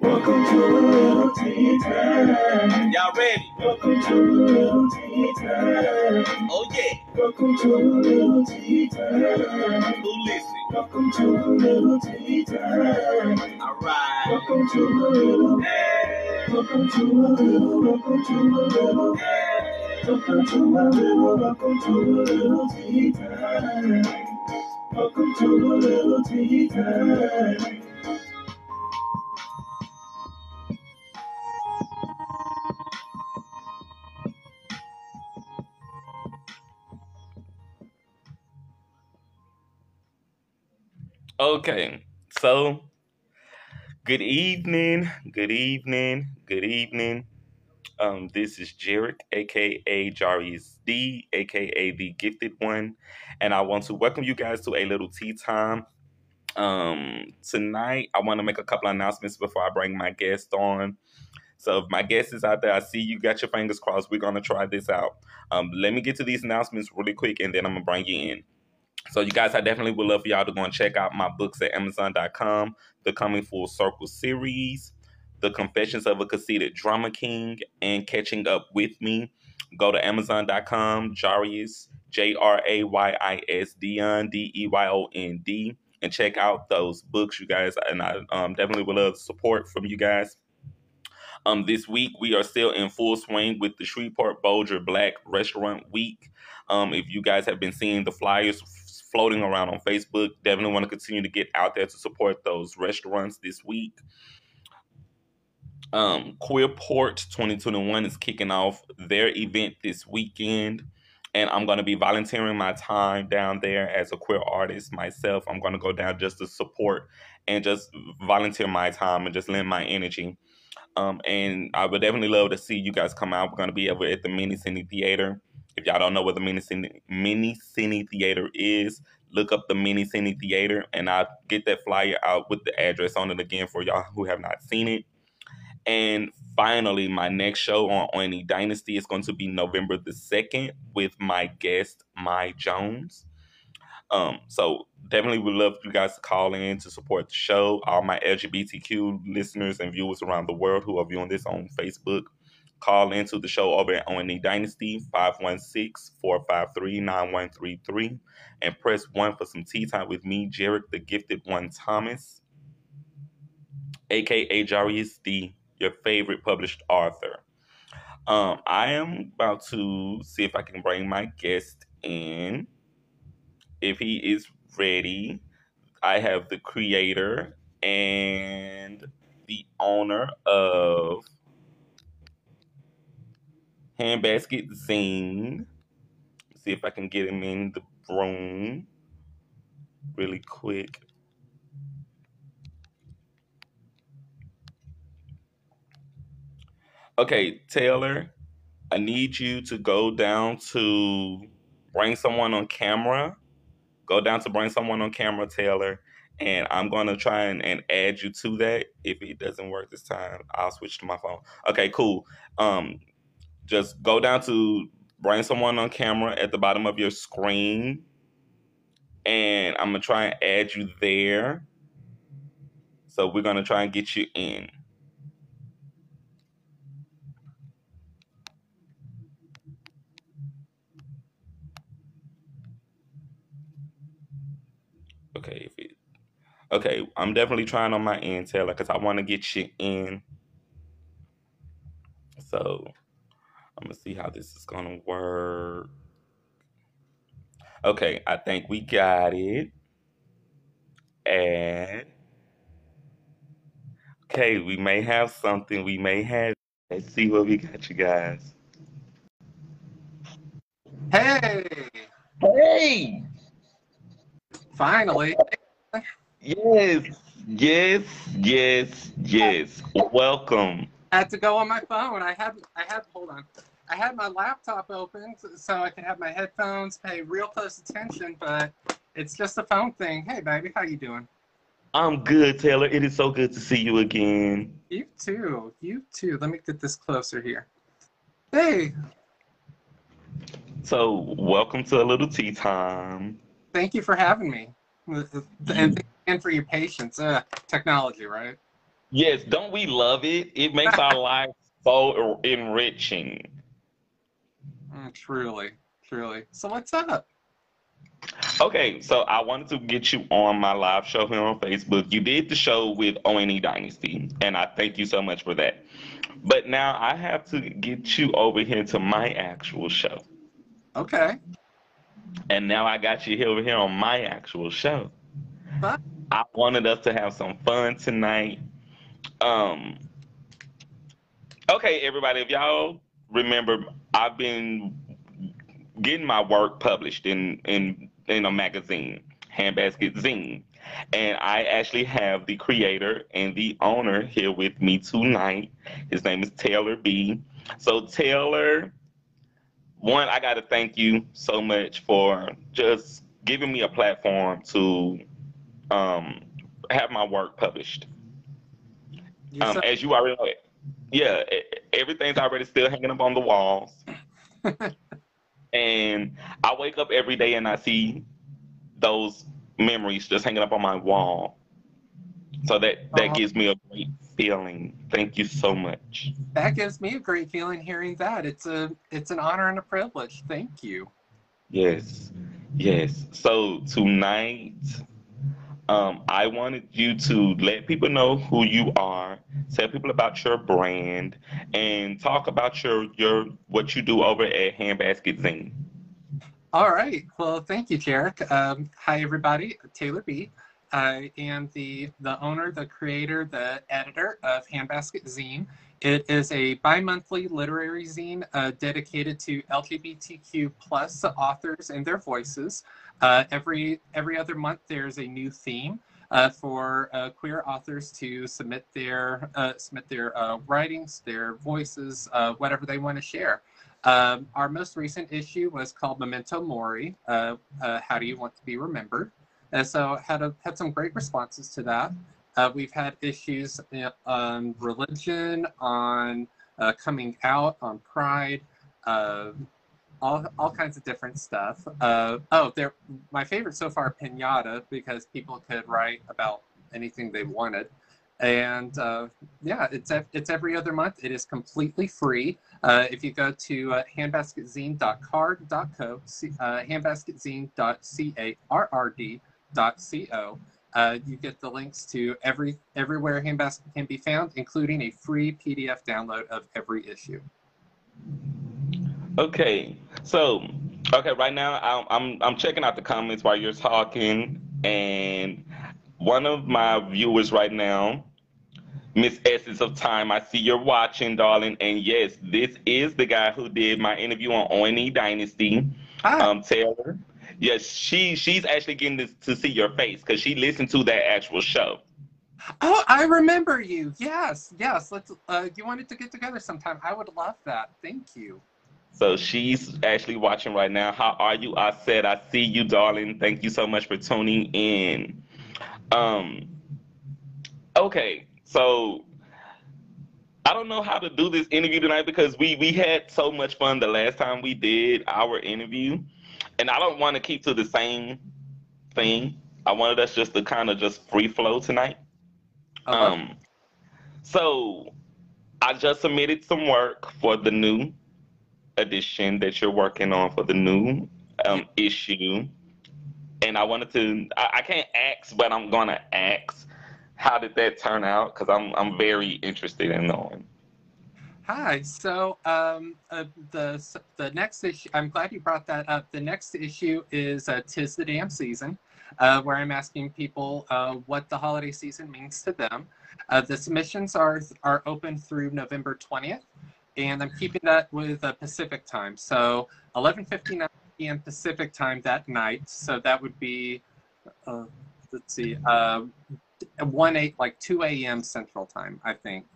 Welcome to a little tea time. Y'all ready? Welcome to a little tea time. Oh yeah. Welcome to a little tea time. Who listen? Welcome to a little tea time. All right. Welcome to a little. Hey. Welcome to a little. Welcome to a little. Welcome to a little. Welcome to a little tea time. Welcome to a little tea time. Okay, so good evening, good evening, good evening. Um, this is Jarek, aka Jarius D, aka the Gifted One, and I want to welcome you guys to a little tea time. Um, tonight, I want to make a couple announcements before I bring my guest on. So, if my guest is out there, I see you got your fingers crossed. We're gonna try this out. Um, let me get to these announcements really quick, and then I'm gonna bring you in. So, you guys, I definitely would love for y'all to go and check out my books at Amazon.com. The Coming Full Circle series, The Confessions of a Conceited Drama King, and Catching Up with Me. Go to Amazon.com, Jarius, J R A Y I S, Dion, D E Y O N D, and check out those books, you guys. And I um, definitely would love support from you guys. Um, this week we are still in full swing with the Shreveport Bossier Black Restaurant Week. Um, if you guys have been seeing the flyers floating around on Facebook. Definitely want to continue to get out there to support those restaurants this week. Um, Queerport 2021 is kicking off their event this weekend, and I'm going to be volunteering my time down there as a queer artist myself. I'm going to go down just to support and just volunteer my time and just lend my energy. Um, and I would definitely love to see you guys come out. We're going to be over at the Mini Cine Theater. If y'all don't know what the Mini Cine, Mini Cine Theater is, look up the Mini Cine Theater, and I'll get that flyer out with the address on it again for y'all who have not seen it. And finally, my next show on ONE Dynasty is going to be November the 2nd with my guest, Mai Jones. Um, so definitely would love you guys to call in to support the show. All my LGBTQ listeners and viewers around the world who are viewing this on Facebook, call into the show over at ONE Dynasty 516-453-9133 and press 1 for some tea time with me, Jarek the Gifted One Thomas, aka Jarius D, your favorite published author. Um, I am about to see if I can bring my guest in. If he is ready, I have the creator and the owner of Handbasket Zine. See if I can get him in the room really quick. Okay, Taylor, I need you to go down to bring someone on camera. Go down to bring someone on camera, Taylor. And I'm going to try and, and add you to that. If it doesn't work this time, I'll switch to my phone. Okay, cool. Um, just go down to bring someone on camera at the bottom of your screen. And I'm going to try and add you there. So we're going to try and get you in. Okay, if it, okay, I'm definitely trying on my end, Taylor, because I want to get you in. So I'm gonna see how this is gonna work. Okay, I think we got it. And okay, we may have something. We may have. Let's see what we got, you guys. Hey, Hey, finally. yes, yes, yes, yes. Welcome. I had to go on my phone. I have. I have. hold on. I had my laptop open so I could have my headphones pay real close attention, but it's just a phone thing. Hey baby, how you doing? I'm good, Taylor. It is so good to see you again. You too. You too. Let me get this closer here. Hey, So, welcome to a little tea time. thank you for having me. And, and for your patience. Uh, technology, right? Yes, don't we love it? It makes our lives so enriching. Mm, truly, truly. So what's up? Okay, so I wanted to get you on my live show here on Facebook. You did the show with ONE Dynasty, and I thank you so much for that. But now I have to get you over here to my actual show. Okay. And now I got you over here on my actual show. But I wanted us to have some fun tonight. Um Okay, everybody, if y'all remember, I've been getting my work published in in in a magazine, Handbasket Zine. And I actually have the creator and the owner here with me tonight. His name is Taylor B. So Taylor, one, I got to thank you so much for just giving me a platform to um, have my work published. Um, as you already know, yeah, everything's already still hanging up on the walls. and I wake up every day and I see those memories just hanging up on my wall. So that that Aw. gives me a great feeling. Thank you so much. that gives me a great feeling hearing that. It's a it's an honor and a privilege. Thank you. Yes, yes. So tonight, um, I wanted you to let people know who you are, tell people about your brand, and talk about your your what you do over at Handbasket Zine. All right. Well, thank you, Jarek. Um, hi, everybody. Taylor B. I am the the owner, the creator, the editor of Handbasket Zine. It is a bi-monthly literary zine uh, dedicated to LGBTQ plus authors and their voices. Uh, every every other month, there's a new theme uh, for uh, queer authors to submit their uh, submit their uh, writings, their voices, uh, whatever they want to share. Um, our most recent issue was called Memento Mori. How do you want to be remembered? And so had a, had some great responses to that. We've had issues on religion, on coming out, on pride, uh, all all kinds of different stuff. Uh, oh, there, my favorite so far, pinata, because people could write about anything they wanted. And uh, yeah, it's it's every other month. It is completely free. Uh, if you go to uh, handbasketzine.carrd.co, uh, handbasketzine.carrd.co, uh, you get the links to every everywhere Handbasket can be found, including a free PDF download of every issue. Okay, so okay, right now I'm I'm I'm checking out the comments while you're talking, and one of my viewers right now, Miss Essence of Time, I see you're watching, darling, and yes, this is the guy who did my interview on ONE Dynasty, Hi. um, Taylor. Yes, she she's actually getting to, to see your face because she listened to that actual show. oh, I remember you. Yes, yes. Let's. Uh, you wanted to get together sometime. I would love that. Thank you. So she's actually watching right now. How are you? I said, I see you, darling. Thank you so much for tuning in. Um, okay, so I don't know how to do this interview tonight because we we had so much fun the last time we did our interview, and I don't want to keep to the same thing. I wanted us just to kind of just free flow tonight. Love Um, so I just submitted some work for the new edition that you're working on for the new um, issue, and I wanted to. I, I can't ask, but I'm gonna ask. How did that turn out? Because I'm I'm very interested in knowing. Hi. So um, uh, the the next issue. I'm glad you brought that up. The next issue is uh, "Tis the Damn Season," uh, where I'm asking people uh, what the holiday season means to them. Uh, the submissions are are open through November 20th, and I'm keeping that with uh, Pacific time. So 11:59 p.m. Pacific time that night. So that would be, uh, let's see, uh, one eight like 2 a.m. Central time, I think.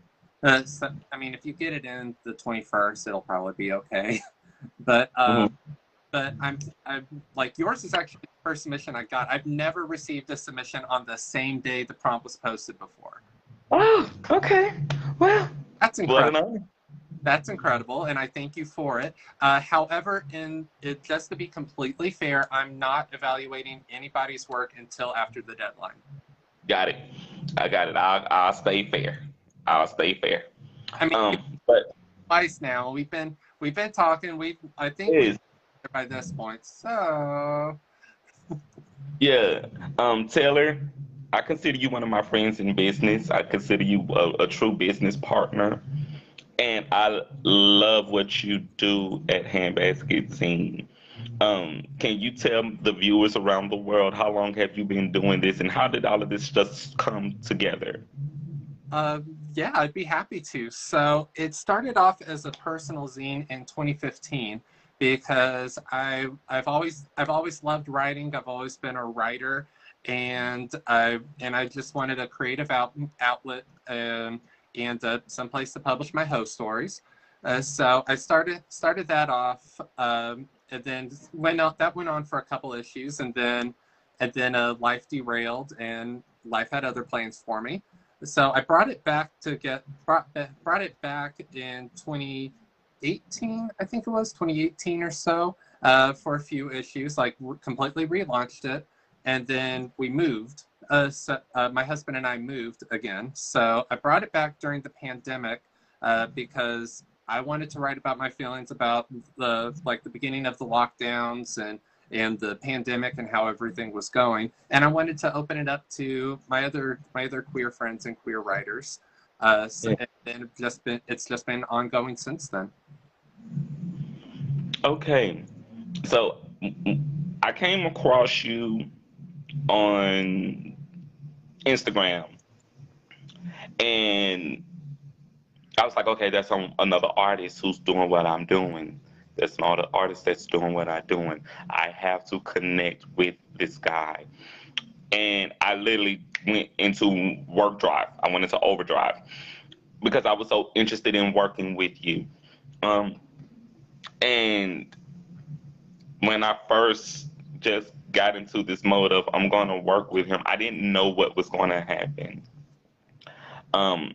Uh, so, I mean, if you get it in the 21st, it'll probably be okay. but uh, but I'm, I'm like yours is actually the first submission I got. I've never received a submission on the same day the prompt was posted before. Oh, okay. Well, That's what incredible. That's incredible, and I thank you for it. Uh, however, in it, just to be completely fair, I'm not evaluating anybody's work until after the deadline. Got it. I got it. I'll I'll stay fair. I'll stay fair. I mean, Um, but twice now. We've been we've been talking. We I think it we is by this point. So Yeah, um, Taylor, I consider you one of my friends in business. I consider you a, a true business partner, and I love what you do at Handbasket Zine. Um, can you tell the viewers around the world how long have you been doing this, and how did all of this just come together? uh, yeah, I'd be happy to. So it started off as a personal zine in 2015 because I I've always I've always loved writing. I've always been a writer, and I and I just wanted a creative out, outlet um, and uh, someplace to publish my hoe stories. Uh, so I started started that off, um, and then went on. That went on for a couple issues, and then and then uh, life derailed, and life had other plans for me. So I brought it back to get brought brought it back in 2018, I think it was 2018 or so, uh, for a few issues. Like completely relaunched it, and then we moved. Uh, so, uh, my husband and I moved again. So I brought it back during the pandemic uh, because I wanted to write about my feelings about the like the beginning of the lockdowns and and the pandemic and how everything was going. And I wanted to open it up to my other my other queer friends and queer writers. Uh, so, Yeah. and it just been it's just been ongoing since then. Okay, so I came across you on Instagram, and I was like, okay, that's another artist who's doing what I'm doing. That's another artist that's doing what I'm doing. I have to connect with this guy. And I literally went into work drive. I went into overdrive because I was so interested in working with you. Um, and when I first just got into this mode of I'm going to work with him, I didn't know what was going to happen. Um,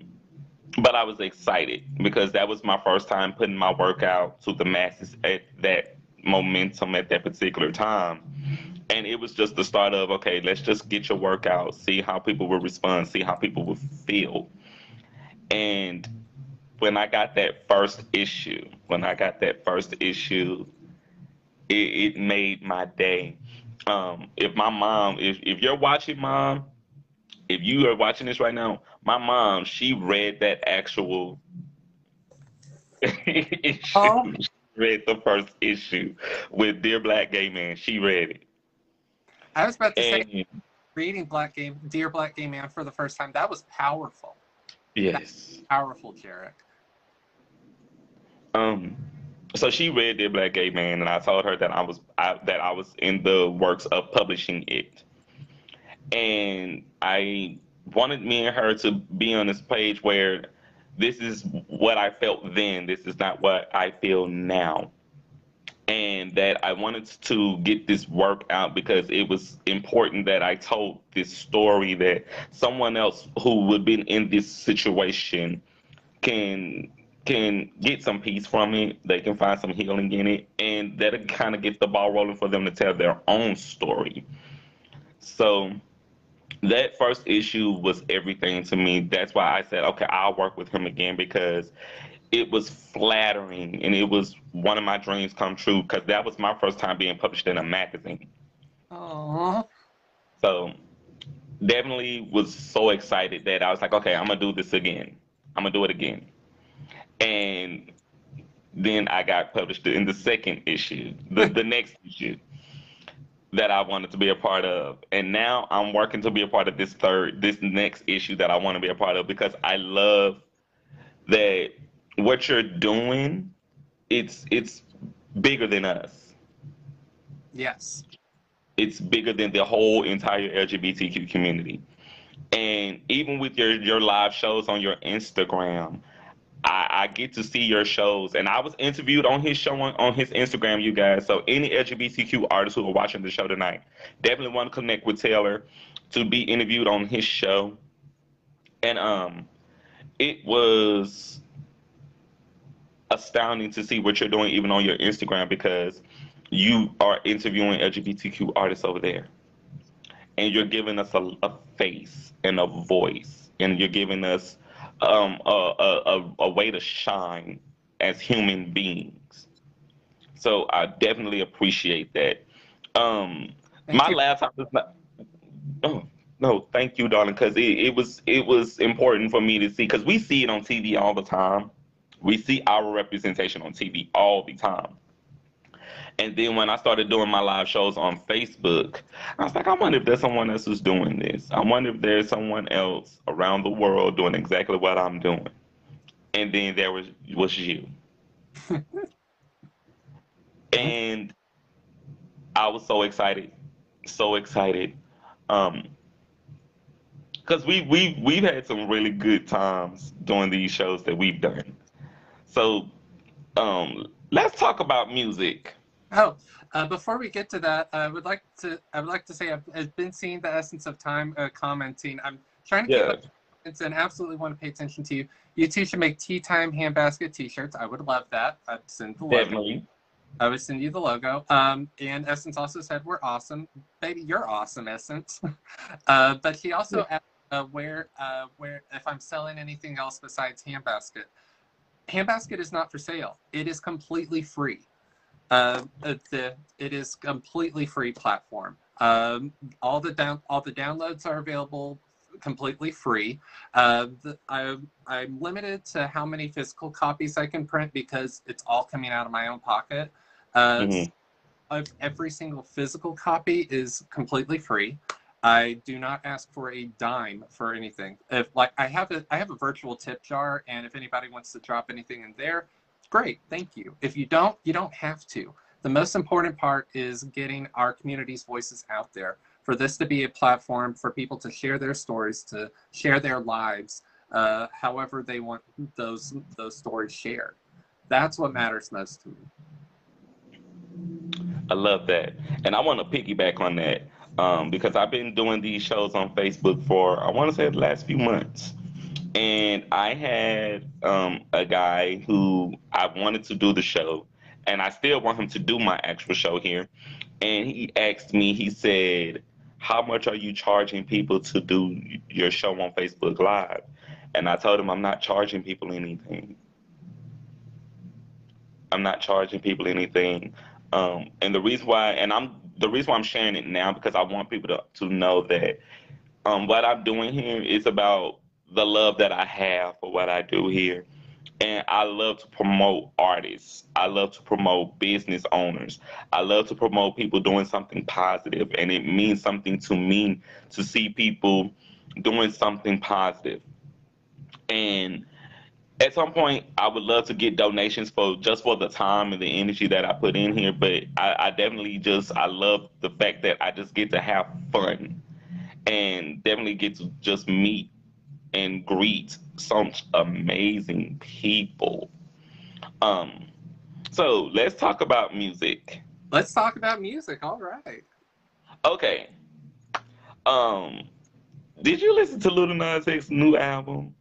but I was excited because that was my first time putting my work out to the masses at that momentum at that particular time. And it was just the start of okay, let's just get your work out, see how people will respond, see how people will feel. And when I got that first issue, when I got that first issue, it, it made my day. Um, if my mom, if, if you're watching, mom, if you are watching this right now, my mom, she read that actual issue. Oh. She read the first issue with Dear Black Gay Man. She read it. I was about to say reading Black Game Dear Black Gay Man for the first time. That was powerful. yes. Powerful, Jarek. Um, so she read Dear Black Gay Man, and I told her that I was I, that I was in the works of publishing it, and I wanted me and her to be on this page where this is what I felt then. This is not what I feel now. And that I wanted to get this work out because it was important that I told this story that someone else who would be in this situation can can get some peace from it. They can find some healing in it, and that'll kind of get the ball rolling for them to tell their own story. So that first issue was everything to me. That's why I said, okay, I'll work with him again because it was flattering and it was one of my dreams come true because that was my first time being published in a magazine. Oh, So definitely was so excited that I was like, okay, I'm gonna do this again. I'm gonna do it again. And then I got published in the second issue, the, the next issue that I wanted to be a part of. And now I'm working to be a part of this third, this next issue that I want to be a part of because I love that what you're doing, it's it's bigger than us. yes. It's bigger than the whole entire LGBTQ community. And even with your your live shows on your Instagram, I, I get to see your shows, and I was interviewed on his show on, on his Instagram, you guys. So any LGBTQ artists who are watching the show tonight, definitely want to connect with Taylor to be interviewed on his show. And um, it was astounding to see what you're doing even on your Instagram because you are interviewing LGBTQ artists over there, and you're giving us a, a face and a voice, and you're giving us um, a, a, a, way to shine as human beings. So I definitely appreciate that. Um, my you. laptop is not. Oh no, thank you, darling, because it, it was it was important for me to see because we see it on TV all the time. We see our representation on TV all the time. And then when I started doing my live shows on Facebook, I was like, I wonder if there's someone else who's doing this. I wonder if there's someone else around the world doing exactly what I'm doing. And then there was was you. and I was so excited, so excited. Um, because we we we've had some really good times doing these shows that we've done. So, um, let's talk about music. Oh, uh, before we get to that, I would like to I would like to say I've, I've been seeing the essence of time uh, commenting. I'm trying to keep Yeah, up it's and absolutely want to pay attention to you. You two should make tea time hand basket t-shirts. I would love that. I'd send the logo. definitely. I would send you the logo. Um, and Essence also said we're awesome, baby. You're awesome, Essence. uh, but he also asked uh, where uh, where if I'm selling anything else besides handbasket. Handbasket is not for sale. It is completely free. Uh, the it is completely free platform. Um, all the down all the downloads are available completely free. Uh, the, I, I'm limited to how many physical copies I can print because it's all coming out of my own pocket. Uh, Mhm. of every single physical copy is completely free. I do not ask for a dime for anything. If like I have a I have a virtual tip jar, and if anybody wants to drop anything in there, great, thank you. If you don't, you don't have to. The most important part is getting our community's voices out there. For this to be a platform for people to share their stories, to share their lives, uh, however they want those those stories shared. That's what matters most to me. I love that. And I want to piggyback on that um, because I've been doing these shows on Facebook for, I want to say, the last few months. And I had um, a guy who I wanted to do the show, and I still want him to do my actual show here. And he asked me, he said, How much are you charging people to do your show on Facebook Live? And I told him, I'm not charging people anything. I'm not charging people anything. Um, and the reason why, and I'm the reason why I'm sharing it now because I want people to to know that um, what I'm doing here is about the love that I have for what I do here, and I love to promote artists. I love to promote business owners. I love to promote people doing something positive, and it means something to me to see people doing something positive. And at some point I would love to get donations for just for the time and the energy that I put in here, but I, I definitely just I love the fact that I just get to have fun and definitely get to just meet and greet some amazing people. Um so let's talk about music. Let's talk about music. All right. Okay. Um did you listen to Lil Nas X's new album?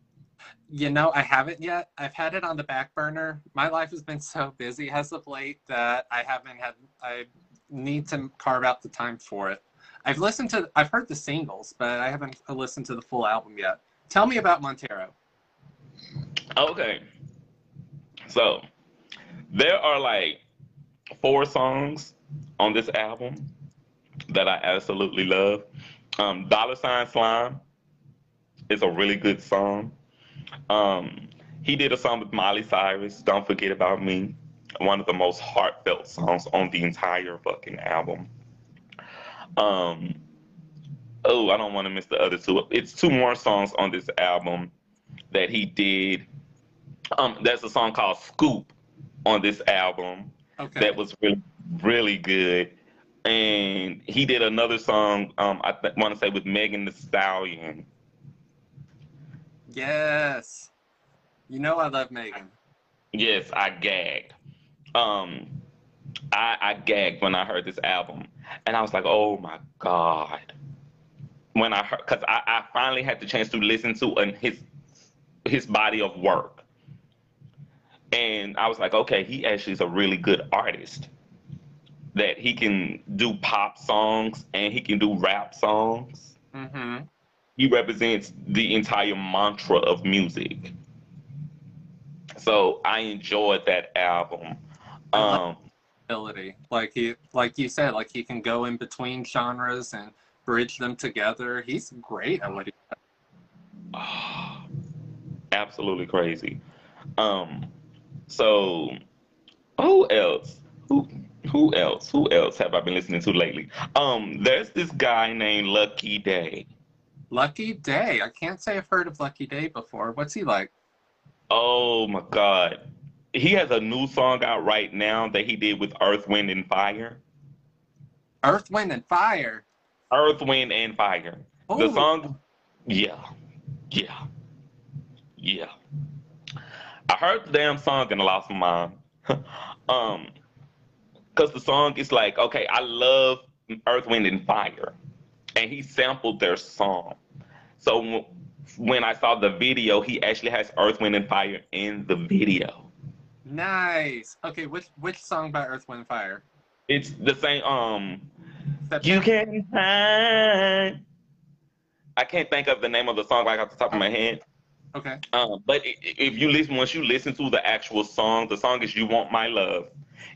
You know, I haven't yet. I've had it on the back burner. My life has been so busy as of late that I haven't had. I need to carve out the time for it. I've listened to. I've heard the singles, but I haven't listened to the full album yet. Tell me about Montero. Okay. So there are like four songs on this album that I absolutely love. Um, Dollar Sign Slime is a really good song. Um, he did a song with Miley Cyrus, Don't Forget About Me, one of the most heartfelt songs on the entire fucking album. Um, oh, I don't want to miss the other two. It's two more songs on this album that he did. Um, there's a song called Scoop on this album Okay. that was really, really good. And he did another song, um, I th- want to say with Megan Thee Stallion. yes. You know I love Megan. Yes, I gagged. Um, I, I gagged when I heard this album, and I was like, "Oh my god!" When I heard, because I, I finally had the chance to listen to an, his his body of work, and I was like, "Okay, he actually is a really good artist. That he can do pop songs and he can do rap songs." Mm-hmm. he represents the entire mantra of music. So I enjoyed that album. Um, ability. Like he, like you said, like he can go in between genres and bridge them together. He's great at what he. absolutely crazy. Um, so who else? Who who else? Who else have I been listening to lately? Um, there's this guy named Lucky Daye. Lucky Daye. I can't say I've heard of Lucky Daye before. What's he like? Oh my God. He has a new song out right now that he did with Earth, Wind, and Fire. Earth, Wind, and Fire. Earth, Wind, and Fire. The Oh. song, yeah, yeah, yeah. I heard the damn song and I lost my mind. um, because the song is like, okay, I love Earth, Wind, and Fire, and he sampled their song. So w- when I saw the video, he actually has Earth, Wind, and Fire in the video. Nice. Okay, which which song by Earth, Wind, and Fire? It's the same. Um, That- you can hide. I can't think of the name of the song right off the top of my head. Okay. Um, but i- i- if you listen, once you listen to the actual song, the song is "You Want My Love,"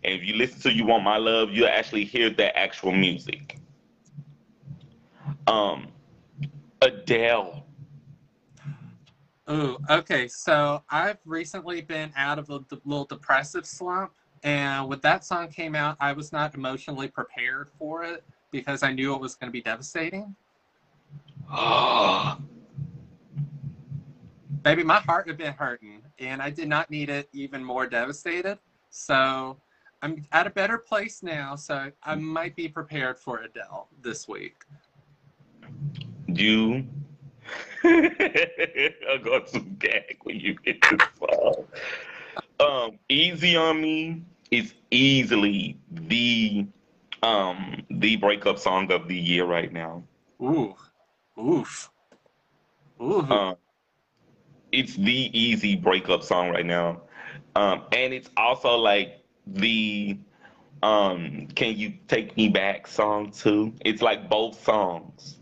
and if you listen to "You Want My Love," you actually hear the actual music. Um, Adele. Ooh, okay. So I've recently been out of a d- little depressive slump, and when that song came out, I was not emotionally prepared for it because I knew it was going to be devastating. Oh. Baby, my heart had been hurting, and I did not need it even more devastated. So I'm at a better place now, so I might be prepared for Adele this week. you I got some gag when you get this song. Um, "Easy on Me" is easily the um the breakup song of the year right now. Ooh, oof, ooh. Um, it's the easy breakup song right now, um, and it's also like the um "Can You Take Me Back" song too. It's like both songs.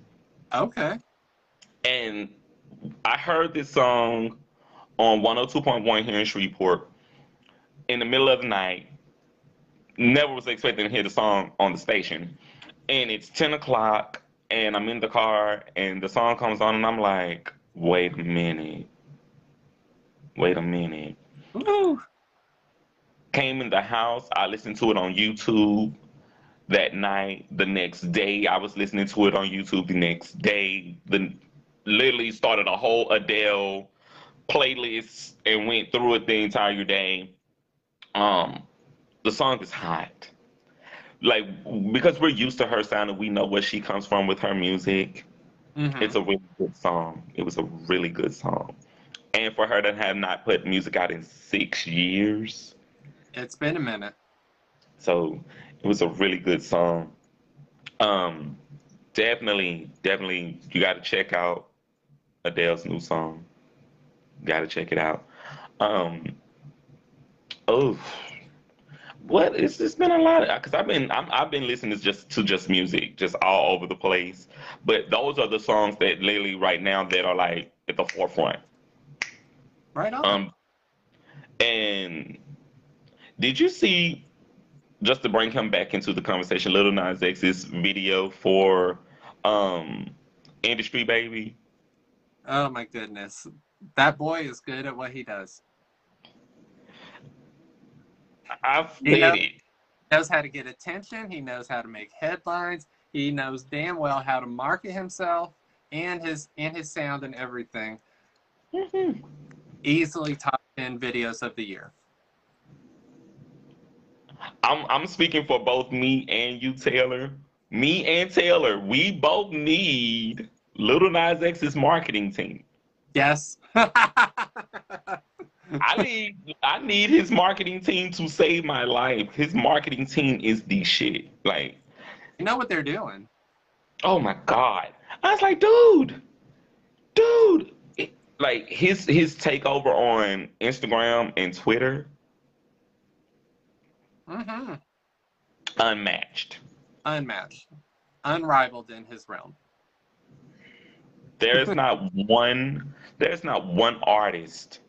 okay. And I heard this song on 102.1 here in Shreveport in the middle of the night. Never was expecting to hear the song on the station. And it's 10 o'clock, and I'm in the car, and the song comes on, and I'm like, wait a minute. Wait a minute. Ooh. Came in the house, I listened to it on YouTube that night. The next day, I was listening to it on YouTube the next day. The literally started a whole Adele playlist and went through it the entire day. Um, the song is hot. Like because we're used to her sound and we know where she comes from with her music. Mhm. It's a really good song. It was a really good song. And for her to have not put music out in six years, It's been a minute. so it was a really good song. Um, definitely, definitely, you got to check out Adele's new song. Got to check it out. Um, oh, what? It's it's been a lot because I've been I'm, I've been listening to just to just music, just all over the place. But those are the songs that literally right now that are like at the forefront. Right on. Um, and did you see, just to bring him back into the conversation, Little Nas X's video for um, Industry Baby? oh my goodness. That boy is good at what he does. I've You said know- it. knows how to get attention. He knows how to make headlines. He knows damn well how to market himself and his and his sound and everything. Mhm. Easily top ten videos of the year. I'm I'm speaking for both me and you, Taylor. Me and Taylor, we both need Little Nas X's marketing team. Yes. I need I need his marketing team to save my life. His marketing team is the shit. Like, you know what they're doing. oh my god. I was like, dude, dude. It- like his his takeover on Instagram and Twitter, Mm-hmm. unmatched. Unmatched. Unrivaled in his realm. There's not one. There's not one artist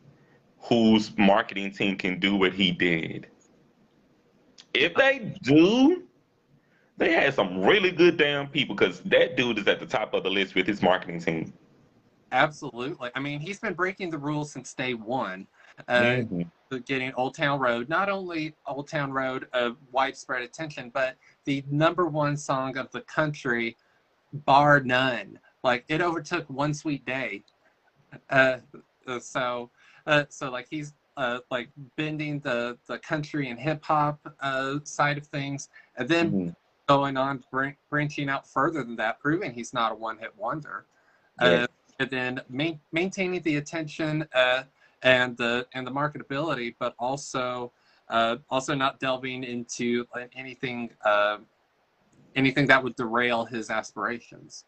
whose marketing team can do what he did. If they do, they had some really good damn people because that dude is at the top of the list with his marketing team. Absolutely. I mean, he's been breaking the rules since day one. Uh, Mhm. getting Old Town Road, not only Old Town Road of widespread attention, but the number one song of the country, bar none. Like it overtook One Sweet Day. Uh, uh, so, uh, so like he's uh, like bending the the country and hip hop uh, side of things, and then Mhm. going on bran- branching out further than that, proving he's not a one hit wonder. Uh, and then main, maintaining the attention uh, and the and the marketability, but also uh, also not delving into anything uh, anything that would derail his aspirations.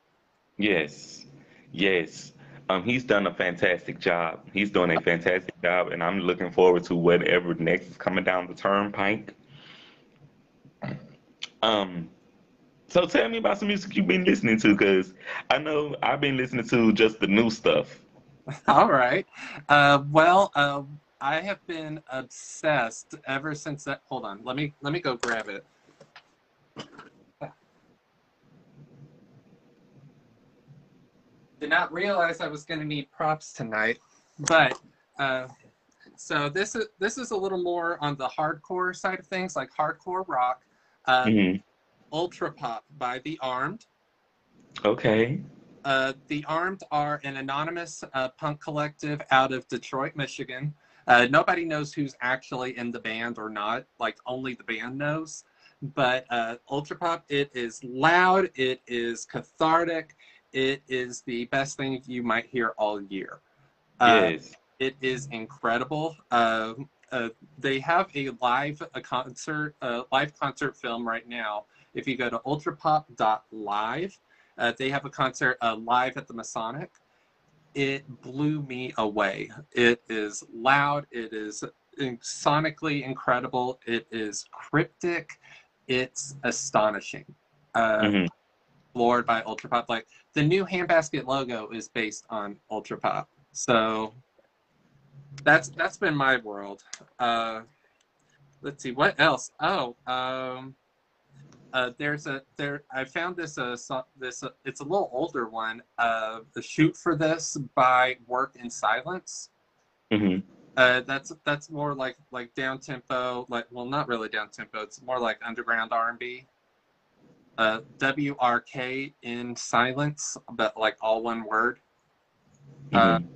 Yes, yes. Um, he's done a fantastic job. He's doing a fantastic job, and I'm looking forward to whatever next is coming down the turnpike. Um, so tell me about some music you've been listening to, because I know I've been listening to just the new stuff. All right. Uh, well, uh, I have been obsessed ever since that. Hold on. Let me let me go grab it. Did not realize I was going to need props tonight, but uh, so this is this is a little more on the hardcore side of things, like hardcore rock. Uh, Mhm. Ultra Pop by The Armed. Okay. Uh, the Armed are an anonymous uh, punk collective out of Detroit, Michigan. Uh, nobody knows who's actually in the band or not. Like only the band knows. But uh, Ultra Pop, it is loud. It is cathartic. It is the best thing you might hear all year. Uh, Yes. it is incredible. Uh, uh, they have a live a concert, a live concert film right now. If you go to ultrapop.live, uh, they have a concert uh, live at the Masonic. It blew me away. It is loud. It is sonically incredible. It is cryptic. It's astonishing. Uh, Mhm. Floored by Ultrapop. Like the new Handbasket logo is based on Ultrapop. So that's that's been my world. Uh, let's see what else. Oh, um, uh, there's a there. I found this uh this uh, it's a little older one. Uh, the shoot for this by Work in Silence. Mhm. Uh, that's that's more like like down tempo, like well, not really down tempo. It's more like underground R and B. Uh, WRK in silence, but like all one word. Uh, Mhm.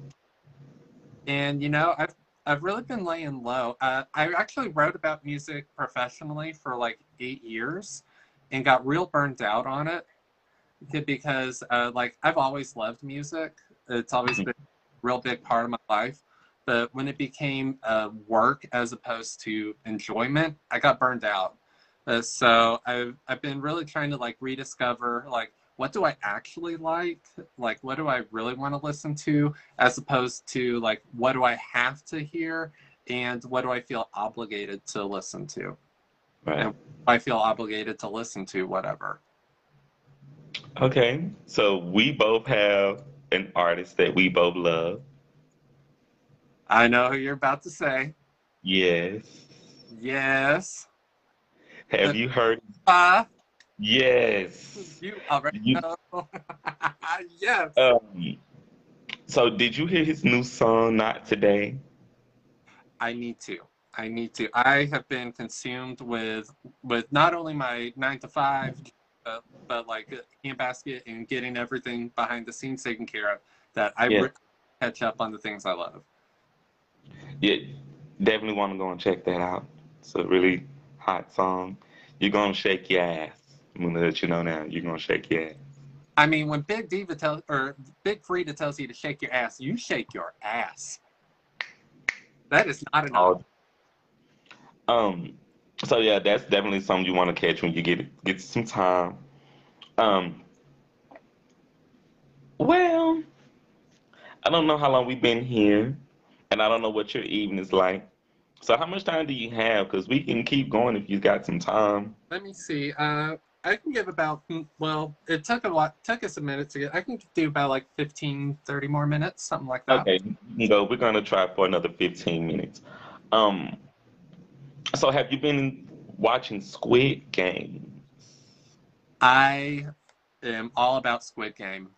and you know i've i've really been laying low uh, i actually wrote about music professionally for like eight years and got real burned out on it because uh, like i've always loved music it's always Mhm. been a real big part of my life but when it became uh, work as opposed to enjoyment i got burned out uh, so I've, I've been really trying to like rediscover like what do i actually like like what do i really want to listen to as opposed to like what do I have to hear and what do I feel obligated to listen to? Right. I feel obligated to listen to whatever. Okay. So we both have an artist that we both love. I know who you're about to say. Yes. Yes. Have you heard? Ah, Yes. you already You- know. yes. Um, so did you hear his new song, Not Today? I need to. I need to. I have been consumed with with not only my nine to five, uh, but like a Handbasket and getting everything behind the scenes taken care of. That I Yeah. re- catch up on the things I love. Yeah, definitely want to go and check that out. A really hot song. You're gonna shake your ass. I'm gonna let you know now. You're gonna shake your ass. I mean, when Big Diva tells or Big Freedia tells you to shake your ass, you shake your ass. That is not enough. All- Um, so yeah, that's definitely something you want to catch when you get get some time. Um, well, I don't know how long we've been here, and I don't know what your evening is like. So how much time do you have? Because we can keep going if you got some time. Let me see. Uh, I can give about mm, well, it took a lot took us a minute to get I can do about like 15, 30 more minutes, something like that. Okay, you go. We're gonna try for another 15 minutes. Um, so have you been watching Squid Game? I am all about Squid Game.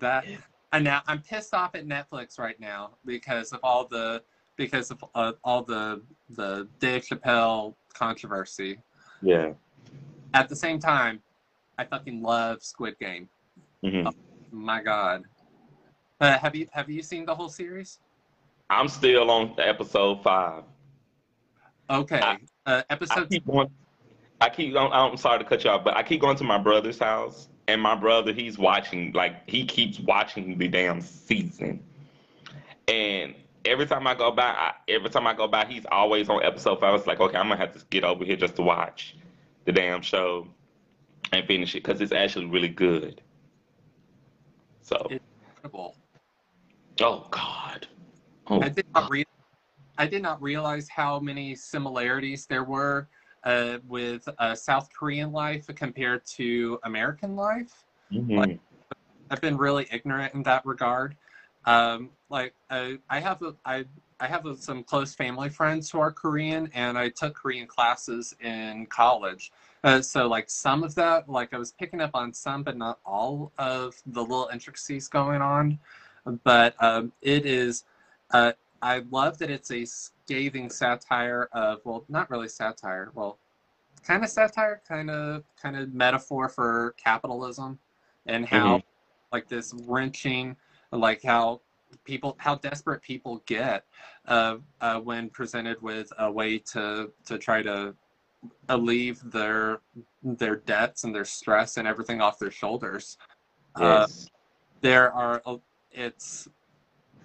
That and now I'm pissed off at Netflix right now because of all the because of uh, all the the Dave Chappelle controversy. Yeah. At the same time, I fucking love Squid Game. hmm My God. Uh, have you have you seen the whole series? I'm still on episode five. Okay. I- Uh, I episode keep going. I keep. I'm, I'm sorry to cut you off, but I keep going to my brother's house, and my brother he's watching. Like he keeps watching the damn season, and every time I go by, I, every time I go by, he's always on episode five. It's like, okay, I'm gonna have to get over here just to watch the damn show and finish it because it's actually really good. So, incredible. oh God, oh I did not re- I did not realize how many similarities there were uh, with uh, South Korean life compared to American life. mhm. I've been really ignorant in that regard. Um, like uh, I have a, I I have a, some close family friends who are Korean, and I took Korean classes in college. Uh, so like some of that, like I was picking up on some, but not all of the little intricacies going on. But um, it is. Uh, I love that it's a scathing satire of well, not really satire. Well, kind of satire, kind of kind of metaphor for capitalism and how like this wrenching, like how people how desperate people get uh, uh, when presented with a way to to try to alleviate their their debts and their stress and everything off their shoulders. Uh, yes. there are uh, it's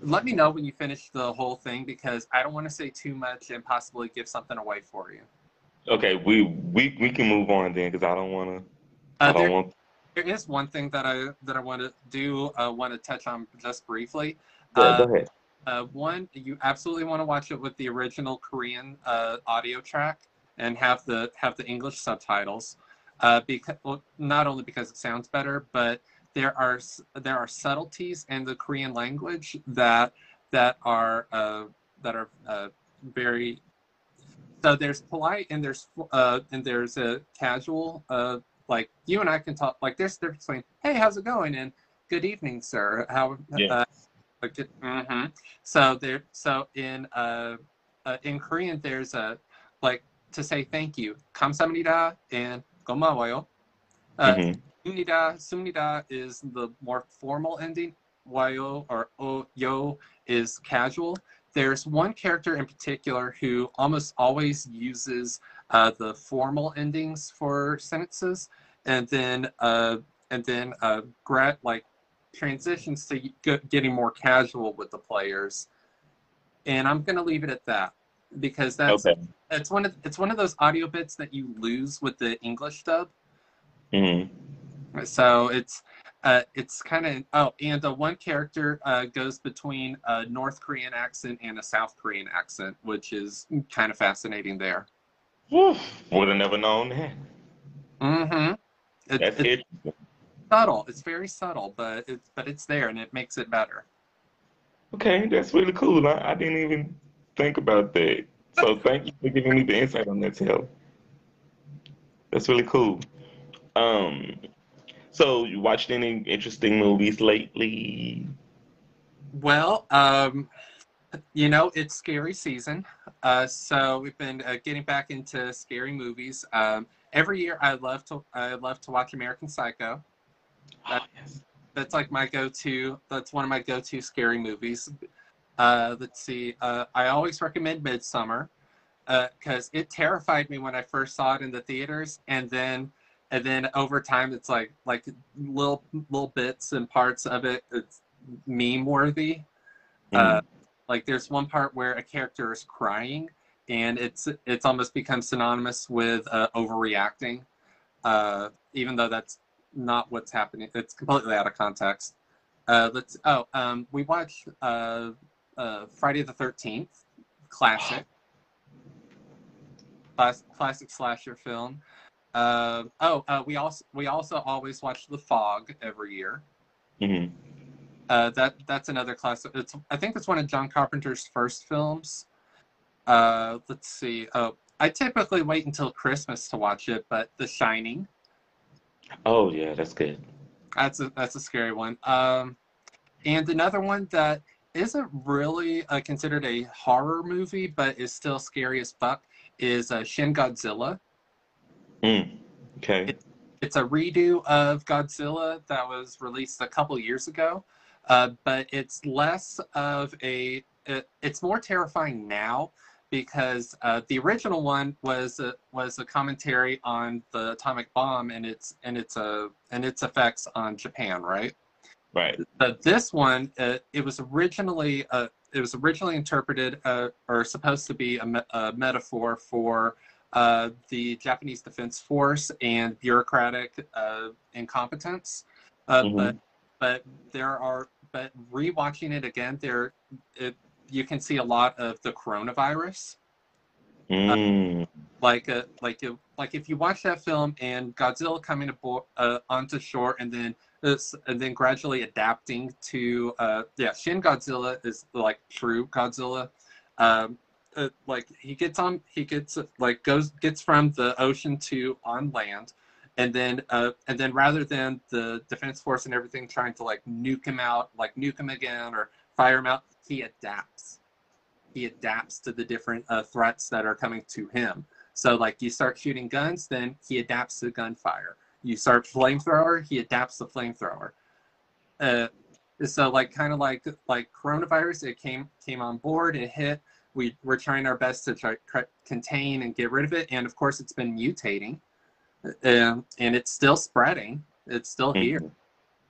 let me know when you finish the whole thing because I don't want to say too much and possibly give something away for you. Okay, we we we can move on then because I don't want to. I Uh, don't there, want. there is one thing that I that I want to do uh, want to touch on just briefly. Uh, go ahead. uh, one, you absolutely want to watch it with the original Korean uh, audio track and have the have the English subtitles. Uh, because well, not only because it sounds better, but there are there are subtleties in the Korean language that that are uh, that are uh, very. So there's polite and there's uh, and there's a casual. Uh, like you and I can talk. Like there's a difference between "Hey, how's it going?" and "Good evening, sir." How Yeah. uh, like, hmm So there, so in uh, uh, in Korean, there's a like to say thank you, 감사합니다 and 고마워요. Uh, Mhm. 습니다, 습니다 is the more formal ending. 와요 or o yo is casual. There's one character in particular who almost always uses uh, the formal endings for sentences, and then uh, and then uh, gra- like transitions to getting more casual with the players. And I'm gonna leave it at that because that's Okay. it's one of it's one of those audio bits that you lose with the English dub. Mhm. So it's uh, it's kind of oh, and uh, one character uh, goes between a North Korean accent and a South Korean accent, which is kind of fascinating there. Would have never known that. Mm-hmm. It, That's it's it. Subtle. It's very subtle, but it's but it's there, and it makes it better. Okay, that's really cool. I, I didn't even think about that. So thank you for giving me the insight on that, Taylor. That's really cool. Um, so you watched any interesting movies lately? Well, um, you know, it's scary season. Uh, so we've been uh, getting back into scary movies. Um, every year, I love to I love to watch American Psycho. Oh, yes. That's like my go-to. That's one of my go-to scary movies. Uh, let's see. Uh, I always recommend Midsommar because it terrified me when I first saw it in the theaters, and then and then over time, it's like like little little bits and parts of it. It's meme worthy. Uh, like there's one part where a character is crying, and it's it's almost become synonymous with uh, overreacting, uh, even though that's not what's happening. It's completely out of context. Uh, let's. Oh, um, we watched uh, uh, Friday the Thirteenth, classic, class, classic slasher film. Uh, oh, uh, we also we also always watch The Fog every year. hmm Uh, that that's another classic. It's I think it's one of John Carpenter's first films. Uh, let's see. Oh, I typically wait until Christmas to watch it, but The Shining. Oh yeah, that's good. That's a that's a scary one. Um, and another one that isn't really uh, considered a horror movie, but is still scary as fuck, is uh, Shin Godzilla. Mm. Okay. It's a redo of Godzilla that was released a couple years ago, uh, but it's less of a. It, it's more terrifying now because uh, the original one was a, was a commentary on the atomic bomb and its and its uh, and its effects on Japan, right? Right. But this one, uh, it was originally uh, it was originally interpreted uh, or supposed to be a, me- a metaphor for uh, the Japanese Defense Force and bureaucratic uh, incompetence. Uh, Mhm. But but there are but rewatching it again, there it, you can see a lot of the coronavirus Mm. like a like a, like if you watch that film and Godzilla coming aboard uh, onto shore and then this and then gradually adapting to uh yeah Shin Godzilla is like true Godzilla um uh, like he gets on he gets uh, like goes gets from the ocean to on land and then uh and then rather than the defense force and everything trying to like nuke him out like nuke him again or fire him out he adapts he adapts to the different uh, threats that are coming to him. So, like, you start shooting guns, then he adapts to gunfire. You start flamethrower, he adapts to flamethrower. Uh, so, like, kind of like like coronavirus, it came came on board, it hit. We we're trying our best to try, try contain and get rid of it, and of course, it's been mutating, um, and it's still spreading. It's still here.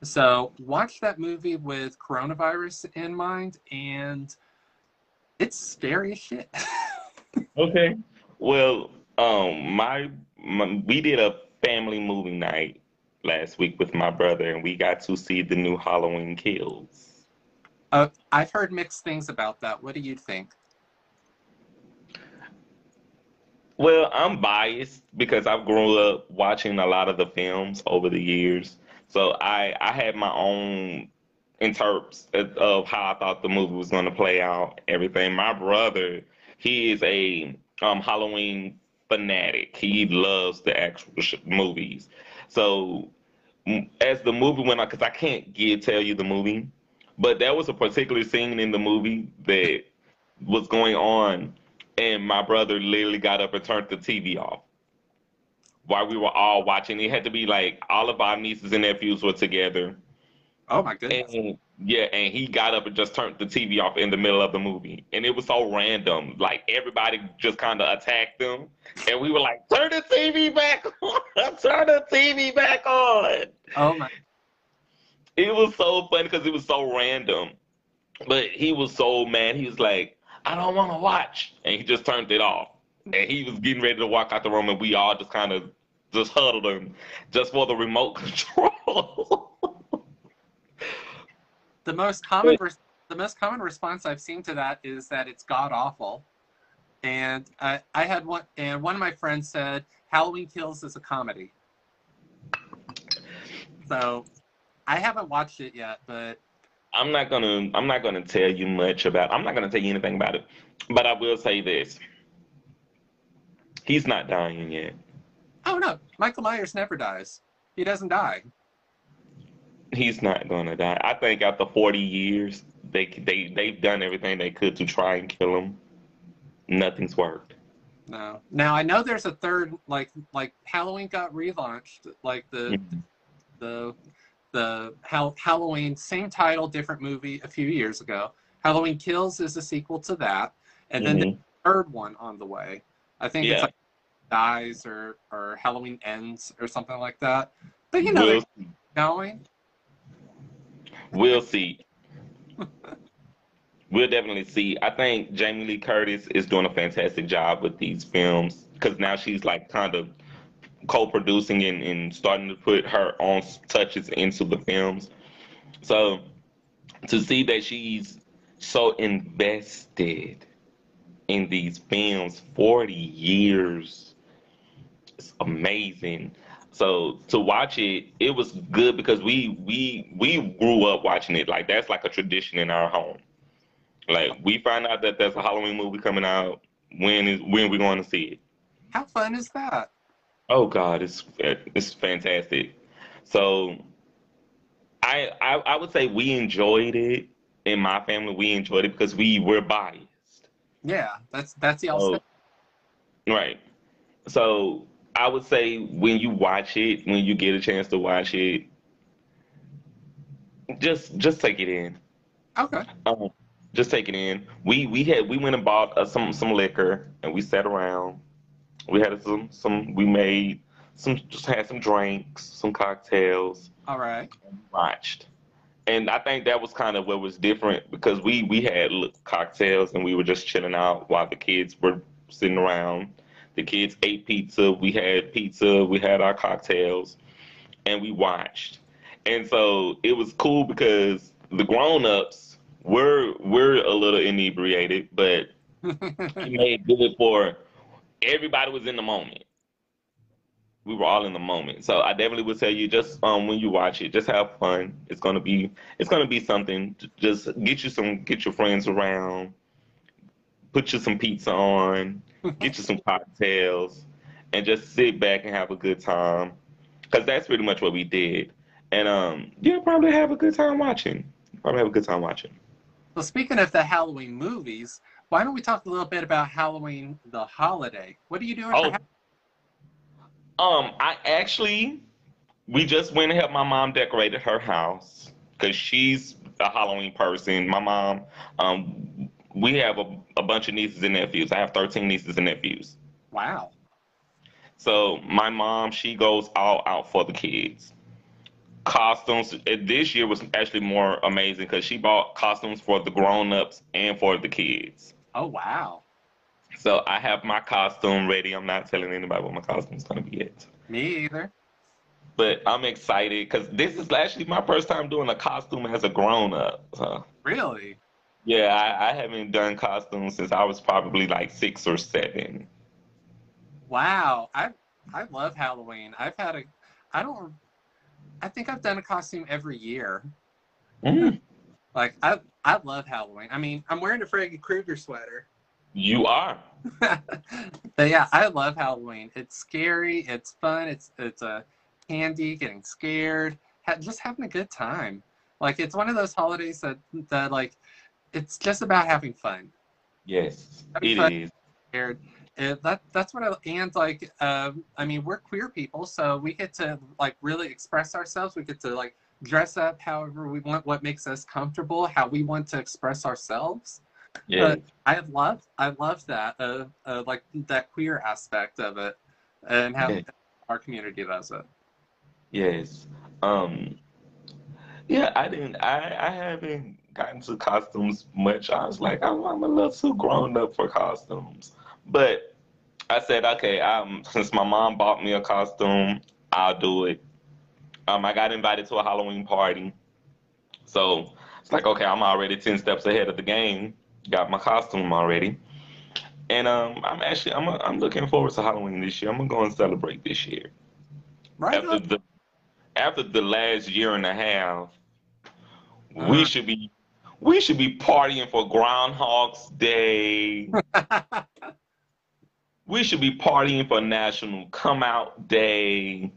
So watch that movie with coronavirus in mind, and it's scary as shit. Okay. Well, um, my, my we did a family movie night last week with my brother, and we got to see the new Halloween Kills. uh, I've heard mixed things about that. What do you think? Well, I'm biased because I've grown up watching a lot of the films over the years, so I I had my own interps of how I thought the movie was going to play out. Everything. My brother, he is a um, Halloween fanatic. He loves the actual movies. So as the movie went on, because I can't get tell you the movie, but there was a particular scene in the movie that was going on, and my brother literally got up and turned the TV off while we were all watching. It had to be like all of our nieces and nephews were together. Oh my goodness! And yeah, and he got up and just turned the TV off in the middle of the movie. And it was so random. Like everybody just kind of attacked them. And we were like, turn the TV back on. turn the TV back on. Oh my! It was so funny because it was so random. But he was so mad. He was like, I don't want to watch. And he just turned it off. And he was getting ready to walk out the room, and we all just kind of just huddled him just for the remote control. The most common res- the most common response I've seen to that is that it's god awful. And I, I had one, and one of my friends said Halloween Kills is a comedy. So, I haven't watched it yet, but I'm not gonna I'm not gonna tell you much about I'm not gonna tell you anything about it. But I will say this. He's not dying yet. Oh no, Michael Myers never dies. He doesn't die. He's not gonna die. I think after 40 years, they they they've done everything they could to try and kill him. Nothing's worked. No. Now I know there's a third like like Halloween got relaunched like the Mhm. the the Hal- Halloween same title different movie a few years ago. Halloween Kills is a sequel to that and then the Mhm. third one on the way. I think it's Yeah. like Dies or or Halloween Ends or something like that. But you know we'll, going. we'll see. We'll definitely see. I think Jamie Lee Curtis is doing a fantastic job with these films because now she's like kind of co-producing and, and starting to put her own touches into the films. So to see that she's so invested in these films 40 years It's amazing. So to watch it, it was good because we we we grew up watching it. Like that's like a tradition in our home. Like we find out that there's a Halloween movie coming out. When is when we going to see it? How fun is that? Oh God, it's it's fantastic. So I I, I would say we enjoyed it in my family. We enjoyed it because we were biased. Yeah, that's that's the So, right. So I would say when you watch it, when you get a chance to watch it, just just take it in. Okay. Um, just take it in. We we had we went and bought uh, some some liquor and we sat around. We had some some we made some just had some drinks, some cocktails, All right. watched. And I think that was kind of what was different because we we had cocktails and we were just chilling out while the kids were sitting around. The kids ate pizza. We had pizza. We had our cocktails, and we watched. And so it was cool because the grown-ups were were a little inebriated, but it made good for everybody was in the moment. We were all in the moment. So I definitely would tell you just um when you watch it, just have fun. It's gonna be it's gonna be something. Just get you some get your friends around, put you some pizza on, get you some cocktails, and just sit back and have a good time. Cause that's pretty much what we did. And um you'll probably have a good time watching. Probably have a good time watching. well, speaking of the Halloween movies, why don't we talk a little bit about Halloween the holiday? What are you doing? Oh, Um, I actually, we just went and helped my mom decorate her house because she's a Halloween person. My mom, um, we have a, a bunch of nieces and nephews. I have 13 nieces and nephews. wow. So my mom, she goes all out for the kids. Costumes. This year was actually more amazing because she bought costumes for the grown-ups and for the kids. Oh wow. So I have my costume ready. I'm not telling anybody what my costume's gonna be yet. Me either. But I'm excited because this is actually my first time doing a costume as a grown up. So, Really? Yeah, I, I haven't done costumes since I was probably like six or seven. Wow. I I love Halloween. I've had a I don't I think I've done a costume every year. Mm, Like I I love Halloween. I mean, I'm wearing a Freddy Krueger sweater. you are. but yeah, I love Halloween. It's scary, it's fun, it's it's a candy, getting scared, ha- just having a good time. Like it's one of those holidays that that like it's just about having fun. Yes, Having it fun. is. Scared. It, that that's what I and like um I mean we're queer people so we get to like really express ourselves. We get to like dress up however we want, what makes us comfortable, how we want to express ourselves. Yes, I love I love that uh, uh like that queer aspect of it and how Yeah. our community does it. yes. Um, yeah, I didn't. I I haven't gotten into costumes much. I was like, I'm, I'm a little too grown up for costumes. But I said, okay, um, since my mom bought me a costume, I'll do it. Um, I got invited to a Halloween party, so it's like, okay, I'm already ten steps ahead of the game. Got my costume already, and um, I'm actually I'm I'm looking forward to Halloween this year. I'm gonna go and celebrate this year Right after the after the last year and a half, Uh-huh. we should be we should be partying for Groundhog's Day. we should be partying for National Come Out Day.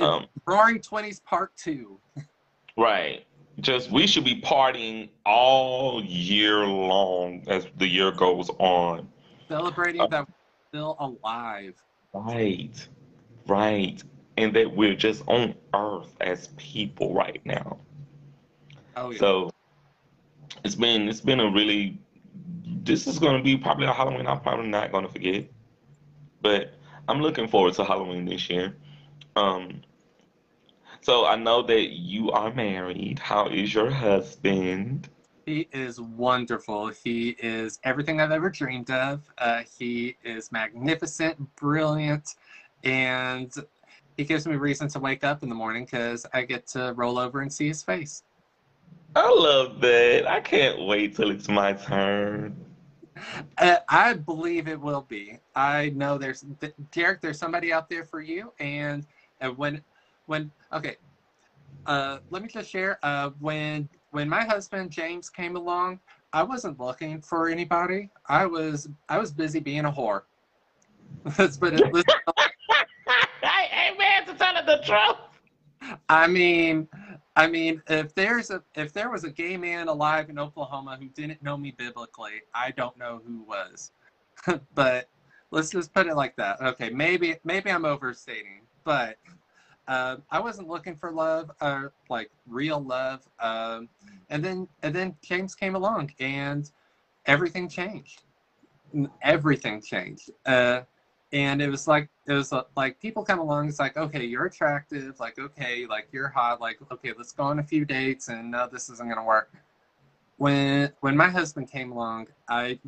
Um, Roaring Twenties Part Two. right. Just we should be partying all year long as the year goes on. Celebrating Uh, that we're still alive. Right. Right. And that we're just on earth as people right now. Oh yeah. So it's been it's been a really this is gonna be probably a Halloween I'm probably not gonna forget. But I'm looking forward to Halloween this year. Um so I know that you are married. How is your husband? He is wonderful. He is everything I've ever dreamed of. Uh, he is magnificent, brilliant, and he gives me reason to wake up in the morning because I get to roll over and see his face. I love that. I can't wait till it's my turn. Uh, I believe it will be. I know there's Derek. There's somebody out there for you, and and when when okay, uh, let me just share. Uh, when when my husband James came along, I wasn't looking for anybody. I was I was busy being a whore. let's put it. Let's, hey man, to tell the truth. I mean, I mean, if there's a if there was a gay man alive in Oklahoma who didn't know me biblically, I don't know who was. but let's just put it like that. Okay, maybe maybe I'm overstating, but uh, I wasn't looking for love, uh, like real love. Um, and then and then James came along, and everything changed. Everything changed. Uh, and it was like it was uh, like people come along it's like okay you're attractive like okay like you're hot like okay let's go on a few dates and no this isn't gonna work. When when my husband came along i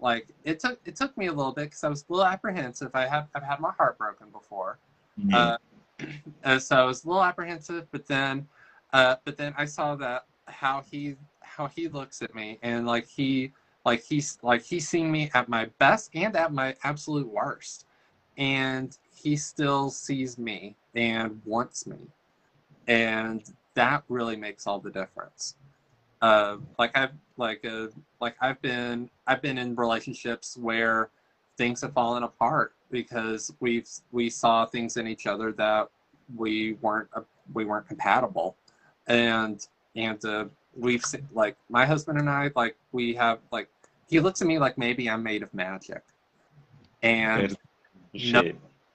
like it took it took me a little bit because i was a little apprehensive. I have i've had my heart broken before. Mm-hmm. uh, so i was a little apprehensive but then uh, but then i saw that how he how he looks at me and like he like he's like he's seen me at my best and at my absolute worst. And he still sees me and wants me. And that really makes all the difference. Uh, like i've like uh, like i've been i've been in relationships where things have fallen apart because we've we saw things in each other that we weren't uh, we weren't compatible. And and uh, we've like my husband and i like we have like he looks at me like maybe i'm made of magic and no,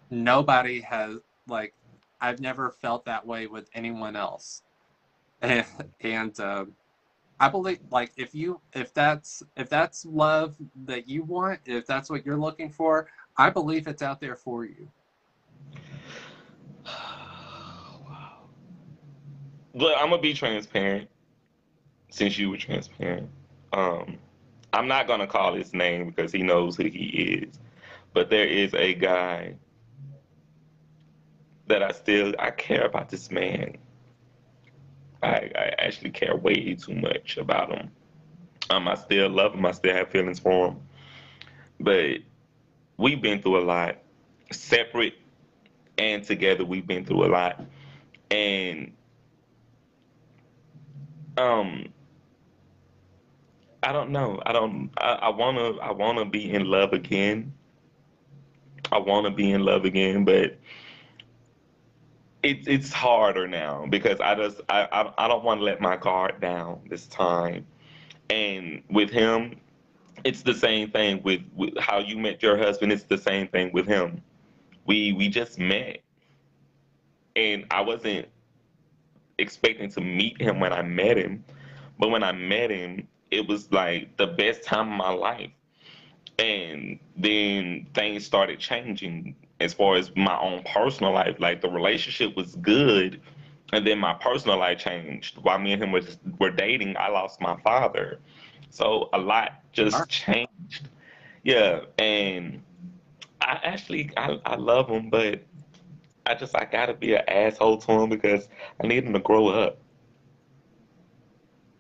nobody has like I've never felt that way with anyone else, and, and uh, I believe like if you if that's if that's love that you want, if that's what you're looking for, I believe it's out there for you. wow. Look, I'm gonna be transparent. Since you were transparent, um, I'm not gonna call his name because he knows who he is. But there is a guy that I still I care about this man. I, I actually care way too much about him. Um, I still love him. I still have feelings for him. But we've been through a lot, separate and together. We've been through a lot, and um, I don't know. I don't. I, I wanna. I wanna be in love again. I want to be in love again, but it's it's harder now because I just I I, I don't want to let my guard down this time. And with him, it's the same thing with, with how you met your husband. It's the same thing with him. We we just met, and I wasn't expecting to meet him when I met him, but when I met him, it was like the best time of my life and then things started changing as far as my own personal life. Like the relationship was good, and then my personal life changed. While me and him was were dating, I lost my father, so a lot just changed. Yeah, and I actually I, I love him, but I just I gotta be an asshole to him because I need him to grow up.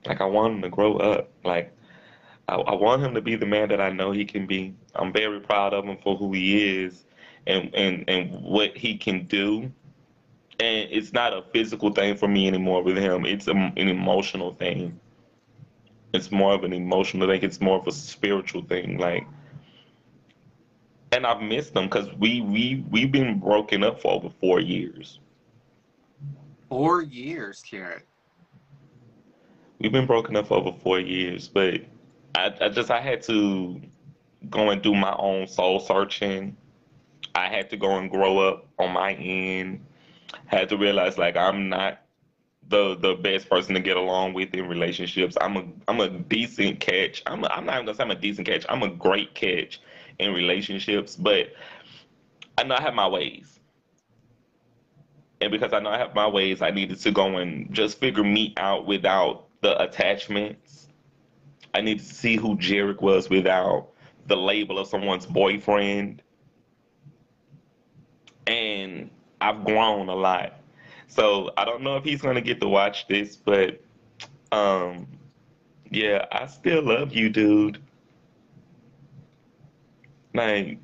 Like I want him to grow up. Like I, I want him to be the man that I know he can be. I'm very proud of him for who he is and, and, and what he can do. And it's not a physical thing for me anymore with him. It's a, an emotional thing. It's more of an emotional thing. It's more of a spiritual thing. Like, and I've missed him because we we we've been broken up for over four years. Four years, Jared. We've been broken up for over four years, but I, I just I had to go and do my own soul searching. I had to go and grow up on my end. Had to realize like I'm not the the best person to get along with in relationships. I'm a I'm a decent catch. I'm a, I'm not even gonna say I'm a decent catch. I'm a great catch in relationships, but I know I have my ways. And because I know I have my ways, I needed to go and just figure me out without the attachments I need to see who Jared was without the label of someone's boyfriend. And I've grown a lot. So I don't know if he's gonna get to watch this, but um yeah, I still love you, dude. Like,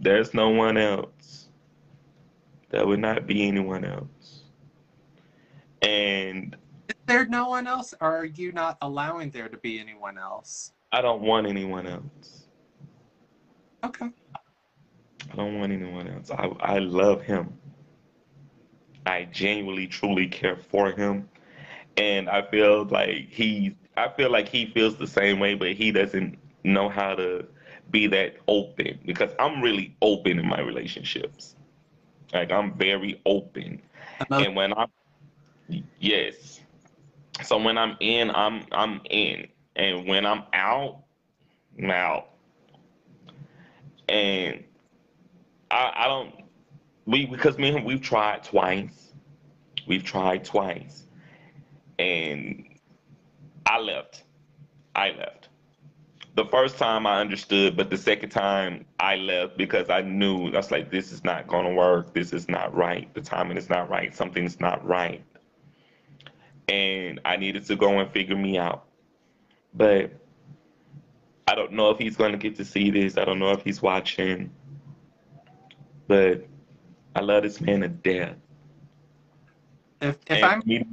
there's no one else. There would not be anyone else. And there no one else, or are you not allowing there to be anyone else? I don't want anyone else. Okay. I don't want anyone else. I, I love him. I genuinely, truly care for him. And I feel like he I feel like he feels the same way, but he doesn't know how to be that open because I'm really open in my relationships. Like I'm very open. And when I'm yes. So when I'm in, I'm I'm in. And when I'm out, I'm out. And I I don't we because me and we've tried twice. We've tried twice. And I left. I left. The first time I understood, but the second time I left because I knew I was like, this is not gonna work. This is not right. The timing is not right. Something's not right. And I needed to go and figure me out. But I don't know if he's gonna get to see this. I don't know if he's watching. But I love this man to death. if if I'm me-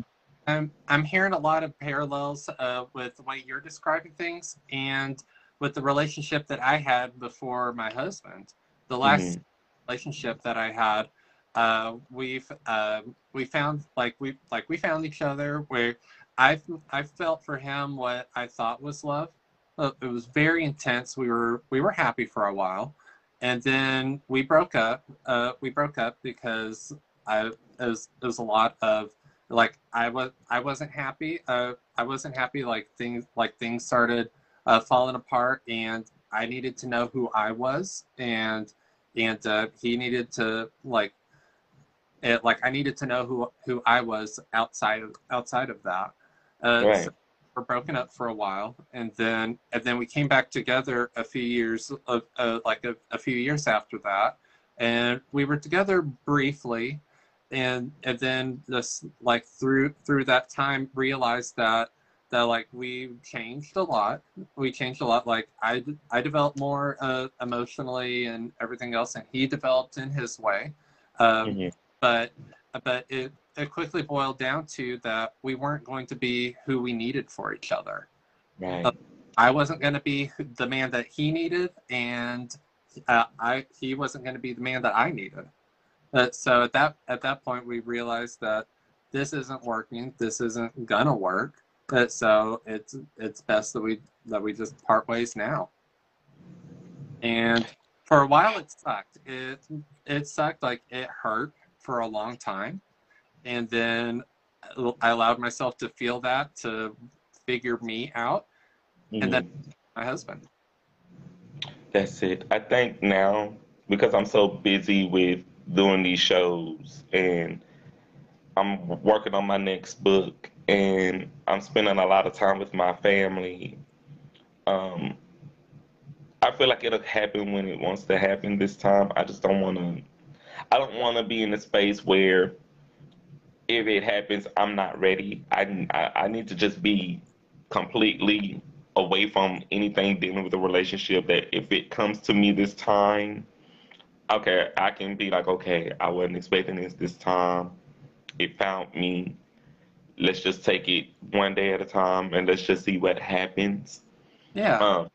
I'm I'm hearing a lot of parallels uh, with the way you're describing things and with the relationship that I had before my husband. The last Mhm. relationship that I had, uh, we've uh, we found like we like we found each other where I I felt for him what I thought was love. Uh, It was very intense. We were we were happy for a while, and then we broke up. Uh, we broke up because I it was, it was a lot of like I was I wasn't happy. Uh, I wasn't happy. Like things like things started uh, falling apart, and I needed to know who I was, and and uh, he needed to like it. Like I needed to know who who I was outside of outside of that. Uh, Right. so we're broken up for a while, and then and then we came back together a few years of uh, like a, a few years after that, and we were together briefly and and then just like through through that time realized that that like we changed a lot we changed a lot like i i developed more uh, emotionally and everything else and he developed in his way um, Mhm. But but it it quickly boiled down to that we weren't going to be who we needed for each other Right. i wasn't going to be the man that he needed and uh, i he wasn't going to be the man that i needed uh, so at that at that point, we realized that this isn't working. This isn't gonna work. Uh, so it's it's best that we that we just part ways now. And for a while, it sucked. It it sucked. Like it hurt for a long time, and then I allowed myself to feel that to figure me out. and then-. My husband. That's it. I think now because I'm so busy with doing these shows and I'm working on my next book and I'm spending a lot of time with my family. Um, I feel like it'll happen when it wants to happen this time. I just don't want to. I don't want to be in a space where if it happens, I'm not ready. I, I I need to just be completely away from anything dealing with a relationship that if it comes to me this time, okay, I can be like, okay, I wasn't expecting this this time. It found me. Let's just take it one day at a time and let's just see what happens. Yeah. Um,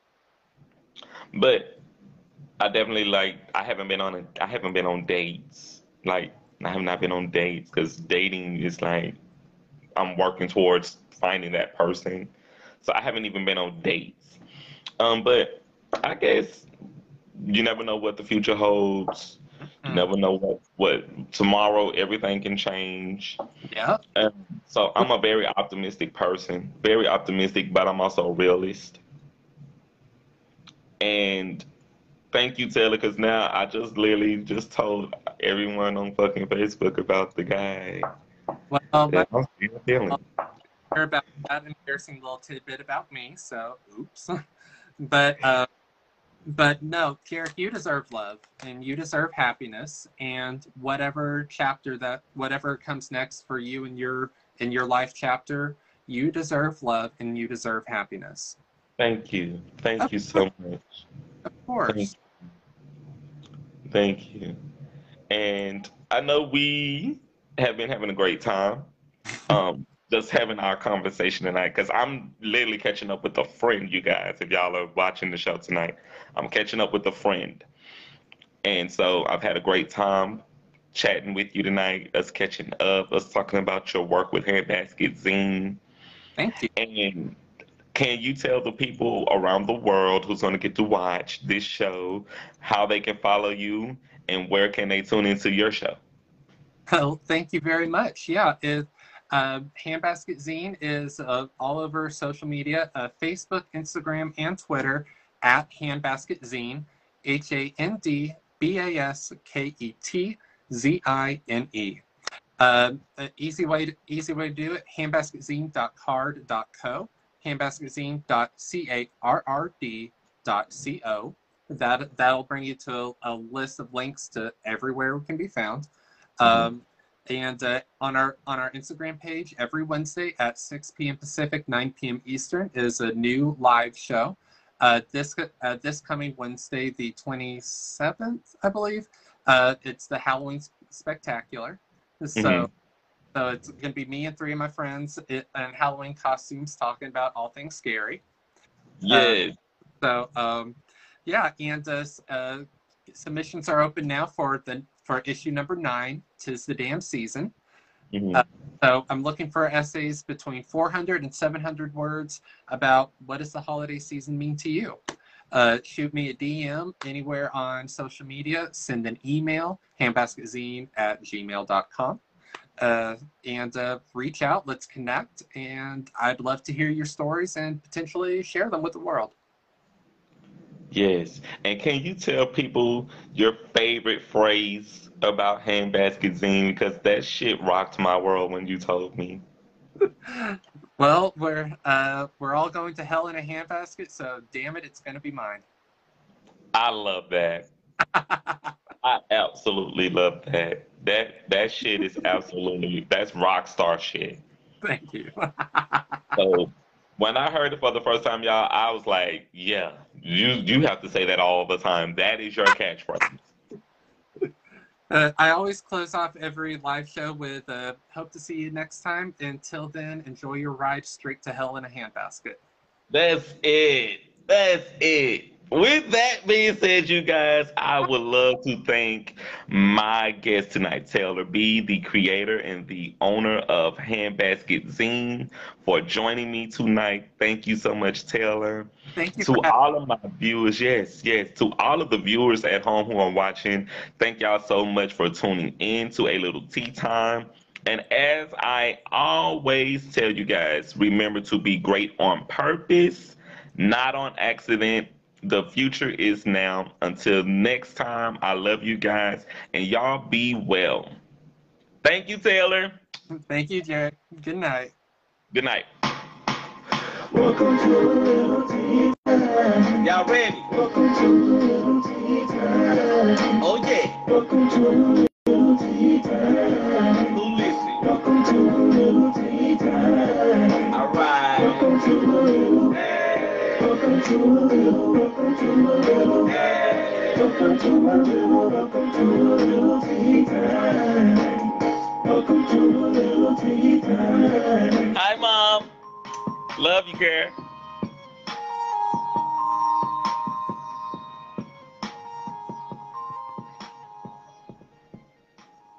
but I definitely like. I haven't been on a. I haven't been on dates. Like I have not been on dates because dating is like I'm working towards finding that person. So I haven't even been on dates. Um, but I guess you never know what the future holds. You Mm. never know what what tomorrow everything can change. Yeah. Um, so I'm a very optimistic person, very optimistic, but I'm also a realist. And thank you, Taylor, because now I just literally just told everyone on fucking Facebook about the guy Well, but I'm still feeling. hear about that embarrassing little tidbit about me. So, oops. but uh, but no, Kiara, you deserve love and you deserve happiness and whatever chapter that whatever comes next for you in your in your life chapter, you deserve love and you deserve happiness. Thank you. Thank you so much. Of course. Thank you. And I know we have been having a great time. Um, just having our conversation tonight because I'm literally catching up with a friend, you guys. If y'all are watching the show tonight, I'm catching up with a friend. And so I've had a great time chatting with you tonight, us catching up, us talking about your work with Handbasket Zine. Thank you. And can you tell the people around the world who's going to get to watch this show how they can follow you and where can they tune into your show? Well, thank you very much. Yeah, it, uh, Handbasket Zine is uh, all over social media uh, Facebook, Instagram, and Twitter at Handbasket Zine, H A N D B A S K E T Z I N E. Uh, easy way to, easy way to do it handbasketzine.carrd.co handbasketzine.carrd.co that that'll bring you to a, list of links to everywhere we can be found mm-hmm. um, and uh, on our on our Instagram page, every Wednesday at 6 p.m. Pacific, 9 p.m. Eastern is a new live show. Uh, this uh, this coming Wednesday, the 27th, I believe. Uh, it's the Halloween Spectacular. So, mm-hmm. So it's going to be me and three of my friends in Halloween costumes talking about all things scary. Yeah. so, um, yeah, and uh, submissions are open now for the for issue number nine, Tis the Damn Season. Mm-hmm. Uh, so I'm looking for essays between 400 and 700 words about what does the holiday season mean to you. Uh, shoot me a DM anywhere on social media, send an email, handbasketzine at gmail.com. Uh, and uh, reach out, let's connect, and I'd love to hear your stories and potentially share them with the world. Yes. And can you tell people your favorite phrase about Handbasket Zine? Because that shit rocked my world when you told me. well, we're uh, we're all going to hell in a handbasket, so damn it, it's gonna be mine. I love that. I absolutely love that. That that shit is absolutely that's rock star shit. Thank you. so when I heard it for the first time, y'all, I was like, yeah, you you have to say that all the time. That is your catchphrase. Uh, I always close off every live show with uh, "Hope to see you next time." Until then, enjoy your ride straight to hell in a handbasket. That's it. That's it. With that being said, you guys, I would love to thank my guest tonight, Taylor B, the creator and the owner of Handbasket Zine, for joining me tonight. Thank you so much, Taylor. Thank you. To all of my viewers, yes, yes, to all of the viewers at home who are watching, thank y'all so much for tuning in to a little tea time. And as I always tell you guys, remember to be great on purpose, not on accident the future is now. Until next time, I love you guys and y'all be well. Thank you, Taylor. Thank you, Jared. Good night. Good night. Welcome to a little tea time. Y'all ready? Welcome to a little tea time. Oh yeah. Welcome to a time. Who listen? Welcome to a time. All right. Welcome to a little. Welcome to welcome to welcome to welcome to. Hi, Mom. Love you, girl.